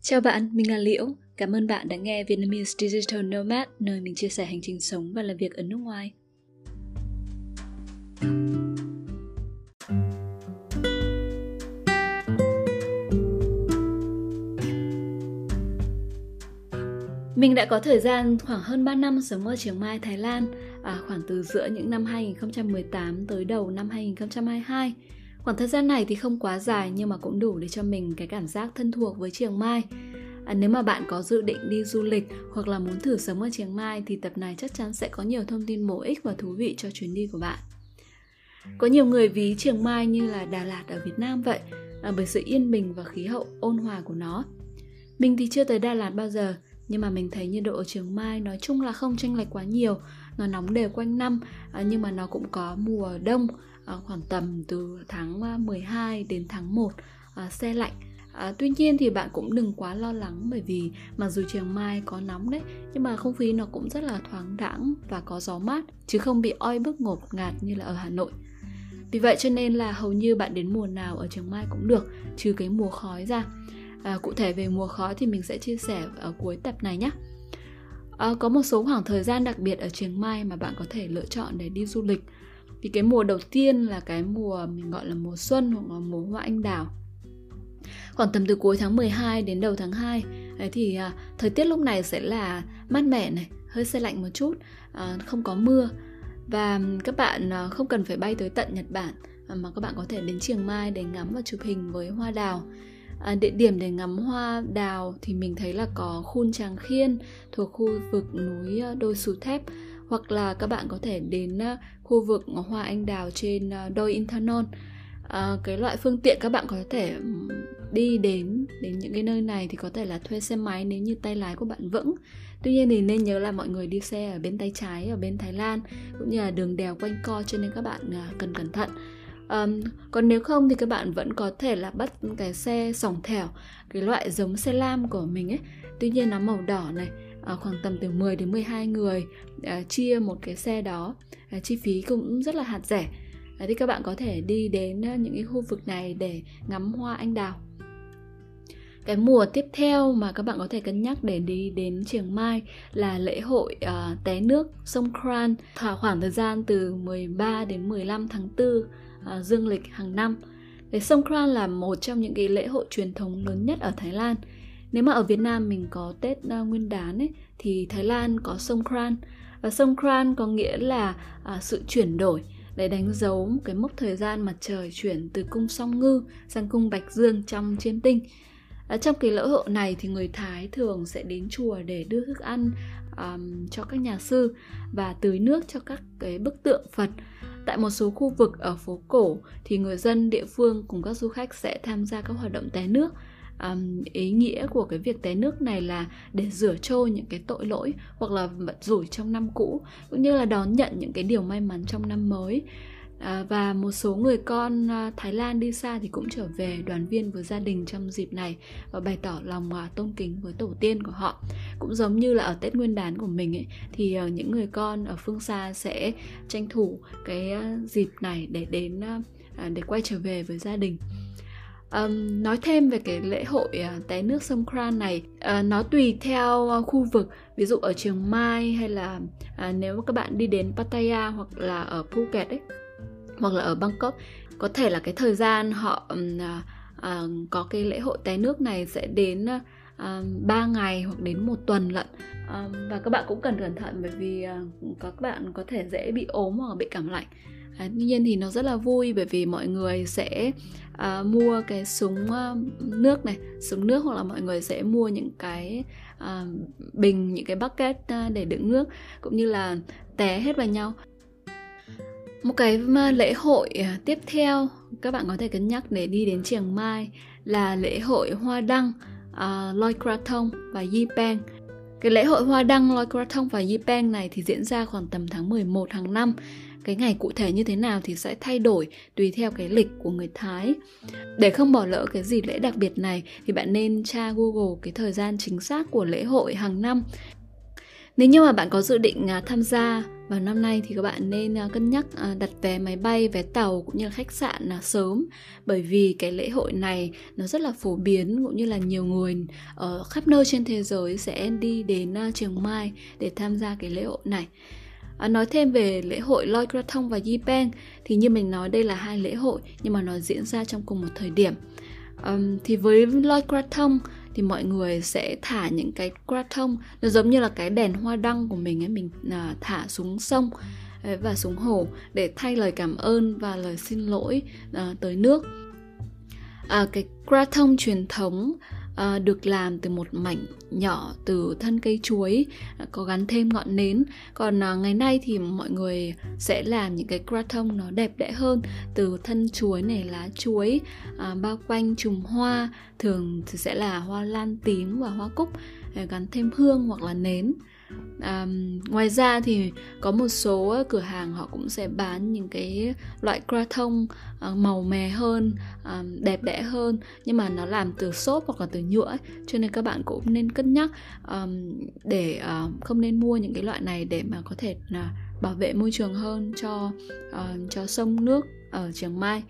Chào bạn, mình là Liễu. Cảm ơn bạn đã nghe Vietnamese Digital Nomad, nơi mình chia sẻ hành trình sống và làm việc ở nước ngoài. Mình đã có thời gian khoảng hơn 3 năm sống ở Chiang Mai, Thái Lan, à, khoảng từ giữa những năm 2018 tới đầu năm 2022. Khoảng thời gian này thì không quá dài nhưng mà cũng đủ để cho mình cái cảm giác thân thuộc với Chiang Mai. À, nếu mà bạn có dự định đi du lịch hoặc là muốn thử sống ở Chiang Mai thì tập này chắc chắn sẽ có nhiều thông tin bổ ích và thú vị cho chuyến đi của bạn. Có nhiều người ví Chiang Mai như là Đà Lạt ở Việt Nam vậy, à, bởi sự yên bình và khí hậu ôn hòa của nó. Mình thì chưa tới Đà Lạt bao giờ, nhưng mà mình thấy nhiệt độ ở Chiang Mai nói chung là không chênh lệch quá nhiều, nó nóng đều quanh năm, à, nhưng mà nó cũng có mùa đông à, khoảng tầm từ tháng à, 12 đến tháng 1 xe lạnh À, tuy nhiên thì bạn cũng đừng quá lo lắng bởi vì mặc dù Chiang Mai có nóng đấy nhưng mà không khí nó cũng rất là thoáng đãng và có gió mát chứ không bị oi bức ngột ngạt như là ở Hà Nội. Vì vậy cho nên là hầu như bạn đến mùa nào ở Chiang Mai cũng được trừ cái mùa khói ra. À, cụ thể về mùa khói thì mình sẽ chia sẻ ở cuối tập này nhé. À, có một số khoảng thời gian đặc biệt ở Chiang Mai mà bạn có thể lựa chọn để đi du lịch. Thì cái mùa đầu tiên là cái mùa mình gọi là mùa xuân hoặc là mùa hoa anh đào khoảng tầm từ cuối tháng 12 đến đầu tháng 2 Đấy thì à, thời tiết lúc này sẽ là mát mẻ này, hơi xe lạnh một chút, à, không có mưa và các bạn à, không cần phải bay tới tận Nhật Bản à, mà các bạn có thể đến Chiang Mai để ngắm và chụp hình với hoa đào. À, địa điểm để ngắm hoa đào thì mình thấy là có khu Tràng Khiên thuộc khu vực núi ờ, Đôi Sù Thép. Hoặc là các bạn có thể đến ờ, khu vực hoa anh đào trên ờ, Đôi Intanon. À, cái loại phương tiện các bạn có thể đi đến đến những cái nơi này thì có thể là thuê xe máy nếu như tay lái của bạn vững. Tuy nhiên thì nên nhớ là mọi người đi xe ở bên tay trái ở bên thái lan cũng như là đường đèo quanh co cho nên các bạn cần cẩn thận. Um, còn nếu không thì các bạn vẫn có thể là bắt cái xe sòng thẻo cái loại giống xe lam của mình ấy. Tuy nhiên nó màu đỏ này à, khoảng tầm từ 10 đến 12 người à, chia một cái xe đó à, chi phí cũng rất là hạt rẻ. Thì các bạn có thể đi đến những cái khu vực này để ngắm hoa anh đào. Cái mùa tiếp theo mà các bạn có thể cân nhắc để đi đến Chiang Mai là lễ hội uh, té nước sông Kran. Khoảng thời gian từ 13 đến 15 tháng 4 uh, dương lịch hàng năm. Cái Songkran là một trong những cái lễ hội truyền thống lớn nhất ở Thái Lan. Nếu mà ở Việt Nam mình có Tết uh, Nguyên đán ấy thì Thái Lan có sông Kran. Và sông Kran có nghĩa là uh, sự chuyển đổi để đánh dấu một cái mốc thời gian mặt trời chuyển từ cung song ngư sang cung bạch dương trong chiêm tinh À, trong cái lễ hội này thì người thái thường sẽ đến chùa để đưa thức ăn um, cho các nhà sư và tưới nước cho các cái bức tượng phật tại một số khu vực ở phố cổ thì người dân địa phương cùng các du khách sẽ tham gia các hoạt động té nước. Um, ý nghĩa của cái việc té nước này là để rửa trôi những cái tội lỗi hoặc là vận rủi trong năm cũ cũng như là đón nhận những cái điều may mắn trong năm mới. À, và một số người con à, Thái Lan đi xa thì cũng trở về đoàn viên với gia đình trong dịp này và bày tỏ lòng à, tôn kính với tổ tiên của họ. Cũng giống như là ở Tết Nguyên đán của mình ấy thì à, những người con ở phương xa sẽ tranh thủ cái à, dịp này để đến à, à để quay trở về với gia đình. Um, nói thêm về cái lễ hội uh, té nước sông Kran này uh, nó tùy theo uh, khu vực. Ví dụ ở Chiang Mai hay là uh, nếu các bạn đi đến Pattaya hoặc là ở Phuket ấy hoặc là ở Bangkok có thể là cái thời gian họ um, uh, uh, có cái lễ hội té nước này sẽ đến à, à, uh, 3 ngày hoặc đến một tuần lận. Uh, và các bạn cũng cần cẩn thận bởi vì uh, các bạn có thể dễ bị ốm hoặc bị cảm lạnh. À, tuy nhiên thì nó rất là vui bởi vì mọi người sẽ uh, mua cái súng uh, nước này súng nước hoặc là mọi người sẽ mua những cái uh, bình những cái bucket uh, để đựng nước cũng như là té hết vào nhau một cái ờ, lễ hội ờ, tiếp theo các bạn có thể cân nhắc để đi đến Chiang Mai là lễ hội hoa đăng uh, Loi Krathong và Yipeng cái lễ hội hoa đăng Loi Krathong và Yipeng này thì diễn ra khoảng tầm tháng 11 hàng năm. Cái ngày cụ thể như thế nào thì sẽ thay đổi tùy theo cái lịch của người Thái. Để không bỏ lỡ cái dịp lễ đặc biệt này thì bạn nên tra Google cái thời gian chính xác của lễ hội hàng năm nếu như mà bạn có dự định uh, tham gia vào năm nay thì các bạn nên uh, cân nhắc uh, đặt vé máy bay, vé tàu cũng như là khách sạn uh, sớm bởi vì cái lễ hội này nó rất là phổ biến cũng như là nhiều người ở khắp nơi trên thế giới sẽ đi đến uh, Chiang Mai để tham gia cái lễ hội này. À, nói thêm về lễ hội Loi Krathong và Yipeng thì như mình nói đây là hai lễ hội nhưng mà nó diễn ra trong cùng một thời điểm. Um, thì với Loi Krathong thì mọi người sẽ thả những cái thông nó giống như là cái đèn hoa đăng của mình ấy mình à, thả xuống sông à, và xuống hồ để thay lời cảm ơn và lời xin lỗi à, tới nước. À, cái thông truyền thống à, được làm từ một mảnh nhỏ từ thân cây chuối à, có gắn thêm ngọn nến. Còn à, ngày nay thì mọi người sẽ làm những cái kratom nó đẹp đẽ hơn từ thân chuối này lá chuối à, bao quanh chùm hoa thường thì sẽ là hoa lan tím và hoa cúc à, gắn thêm hương hoặc là nến à, ngoài ra thì có một số ờ, cửa hàng họ cũng sẽ bán những cái loại kratom uh, ờ, màu mè hơn uh, đẹp đẽ hơn nhưng mà nó làm từ xốp hoặc là từ nhựa ấy. cho nên các bạn cũng nên cân nhắc um, để uh, không nên mua những cái loại này để mà có thể là bảo vệ môi trường hơn cho uh, cho sông nước ở Chiang Mai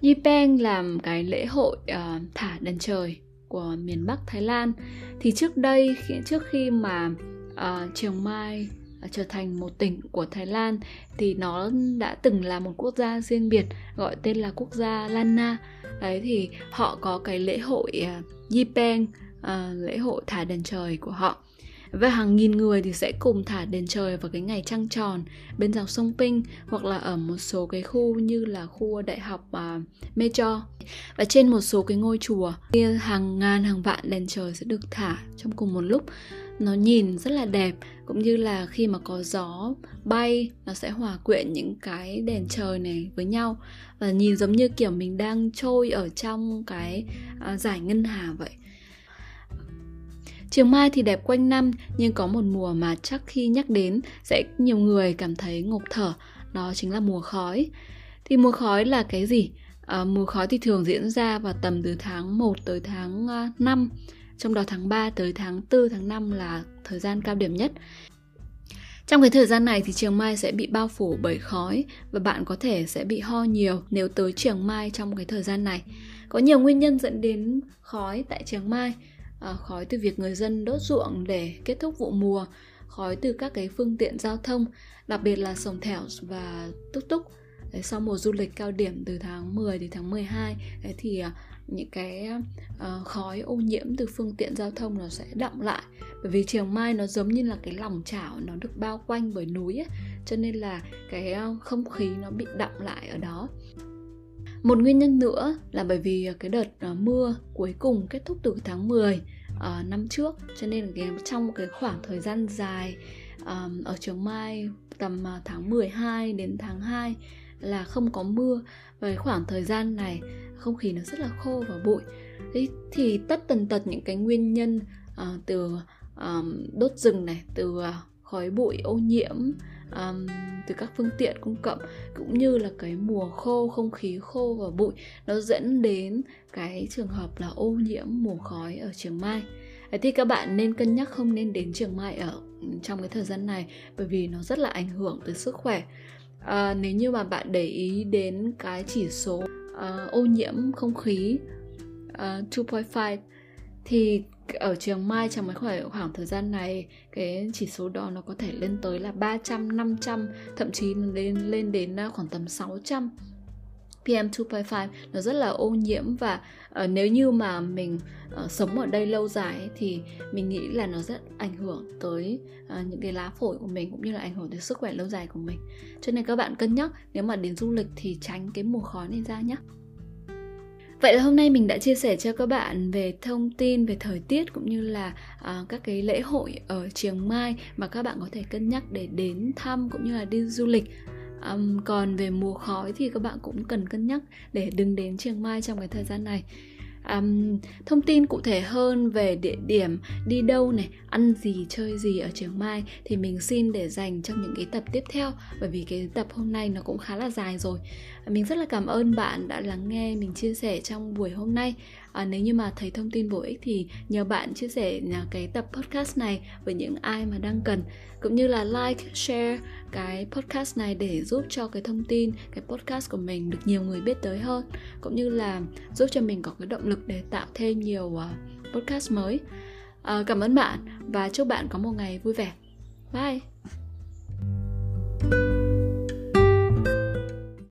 Yipeng làm cái lễ hội uh, thả đèn trời của miền Bắc Thái Lan. Thì trước đây khi trước khi mà uh, Chiang Mai uh, trở thành một tỉnh của Thái Lan thì nó đã từng là một quốc gia riêng biệt gọi tên là quốc gia Lana đấy thì họ có cái lễ hội ờ, uh, Yipeng uh, lễ hội thả đèn trời của họ và hàng nghìn người thì sẽ cùng thả đèn trời vào cái ngày trăng tròn bên dòng sông Ping hoặc là ở một số cái khu như là khu đại học à, uh, Metro và trên một số cái ngôi chùa hàng ngàn hàng vạn đèn trời sẽ được thả trong cùng một lúc. Nó nhìn rất là đẹp cũng như là khi mà có gió bay nó sẽ hòa quyện những cái đèn trời này với nhau. Và nhìn giống như kiểu mình đang trôi ở trong cái à, uh, giải ngân hà vậy. Chiều Mai thì đẹp quanh năm nhưng có một mùa mà chắc khi nhắc đến sẽ nhiều người cảm thấy ngộp thở, đó chính là mùa khói. Thì mùa khói là cái gì? À, mùa khói thì thường diễn ra vào tầm từ tháng 1 tới tháng à, 5, trong đó tháng 3 tới tháng 4, tháng 5 là thời gian cao điểm nhất. Trong cái thời gian này thì Chiang Mai sẽ bị bao phủ bởi khói và bạn có thể sẽ bị ho nhiều nếu tới Chiang Mai trong cái thời gian này. Có nhiều nguyên nhân dẫn đến khói tại Chiang Mai À, khói từ việc người dân đốt ruộng để kết thúc vụ mùa khói từ các cái phương tiện giao thông đặc biệt là sông thẻo và túc túc. Đấy, sau mùa du lịch cao điểm từ tháng 10 đến tháng 12 đấy, thì à, những cái uh, khói ô nhiễm từ phương tiện giao thông nó sẽ đọng lại. Bởi vì chiều mai nó giống như là cái lòng chảo nó được bao quanh bởi núi ấy, cho nên là cái không khí nó bị đọng lại ở đó một nguyên nhân nữa là bởi vì cái đợt ờ, mưa cuối cùng kết thúc từ tháng 10 uh, ờ, năm trước. Cho nên cái, trong cái khoảng thời gian dài um, ở Trường Mai tầm ờ, tháng 12 đến tháng 2 là không có mưa. Và cái khoảng thời gian này không khí nó rất là khô và bụi. Thế thì tất tần tật những cái nguyên nhân uh, từ um, đốt rừng này từ uh, khói bụi ô nhiễm um, từ các phương tiện công cộng cũng như là cái mùa khô không khí khô và bụi nó dẫn đến cái trường hợp là ô nhiễm mùa khói ở trường mai. Thì các bạn nên cân nhắc không nên đến trường mai ở ừ, trong cái thời gian này bởi vì nó rất là ảnh hưởng tới sức khỏe. À, nếu như mà bạn để ý đến cái chỉ số uh, ô nhiễm không khí ờ, uh, 2.5 thì ở trường Mai trong cái khoảng, khoảng thời gian này cái chỉ số đó nó có thể lên tới là 300, 500 thậm chí lên lên đến à, khoảng tầm 600 PM2.5 nó rất là ô nhiễm và uh, nếu như mà mình uh, sống ở đây lâu dài ấy, thì mình nghĩ là nó rất ảnh hưởng tới uh, những cái lá phổi của mình cũng như là ảnh hưởng tới sức khỏe lâu dài của mình. Cho nên các bạn cân nhắc nếu mà đến du lịch thì tránh cái mùa khói này ra nhé. Vậy là hôm nay mình đã chia sẻ cho các bạn về thông tin về thời tiết cũng như là uh, các cái lễ hội ở Chiang Mai mà các bạn có thể cân nhắc để đến thăm cũng như là đi du lịch. Um, còn về mùa khói thì các bạn cũng cần cân nhắc để đừng đến Chiang Mai trong cái thời gian này um, thông tin cụ thể hơn về địa điểm đi đâu này ăn gì chơi gì ở trường mai thì mình xin để dành trong những cái tập tiếp theo bởi vì cái tập hôm nay nó cũng khá là dài rồi. Mình rất là cảm ơn bạn đã lắng nghe mình chia sẻ trong buổi hôm nay à, nếu như mà thấy thông tin bổ ích thì nhờ bạn chia sẻ à, cái tập podcast này với những ai mà đang cần cũng như là like share cái podcast này để giúp cho cái thông tin cái podcast của mình được nhiều người biết tới hơn cũng như là giúp cho mình có cái động lực để tạo thêm nhiều uh, podcast mới. À, cảm ơn bạn và chúc bạn có một ngày vui vẻ. Bye!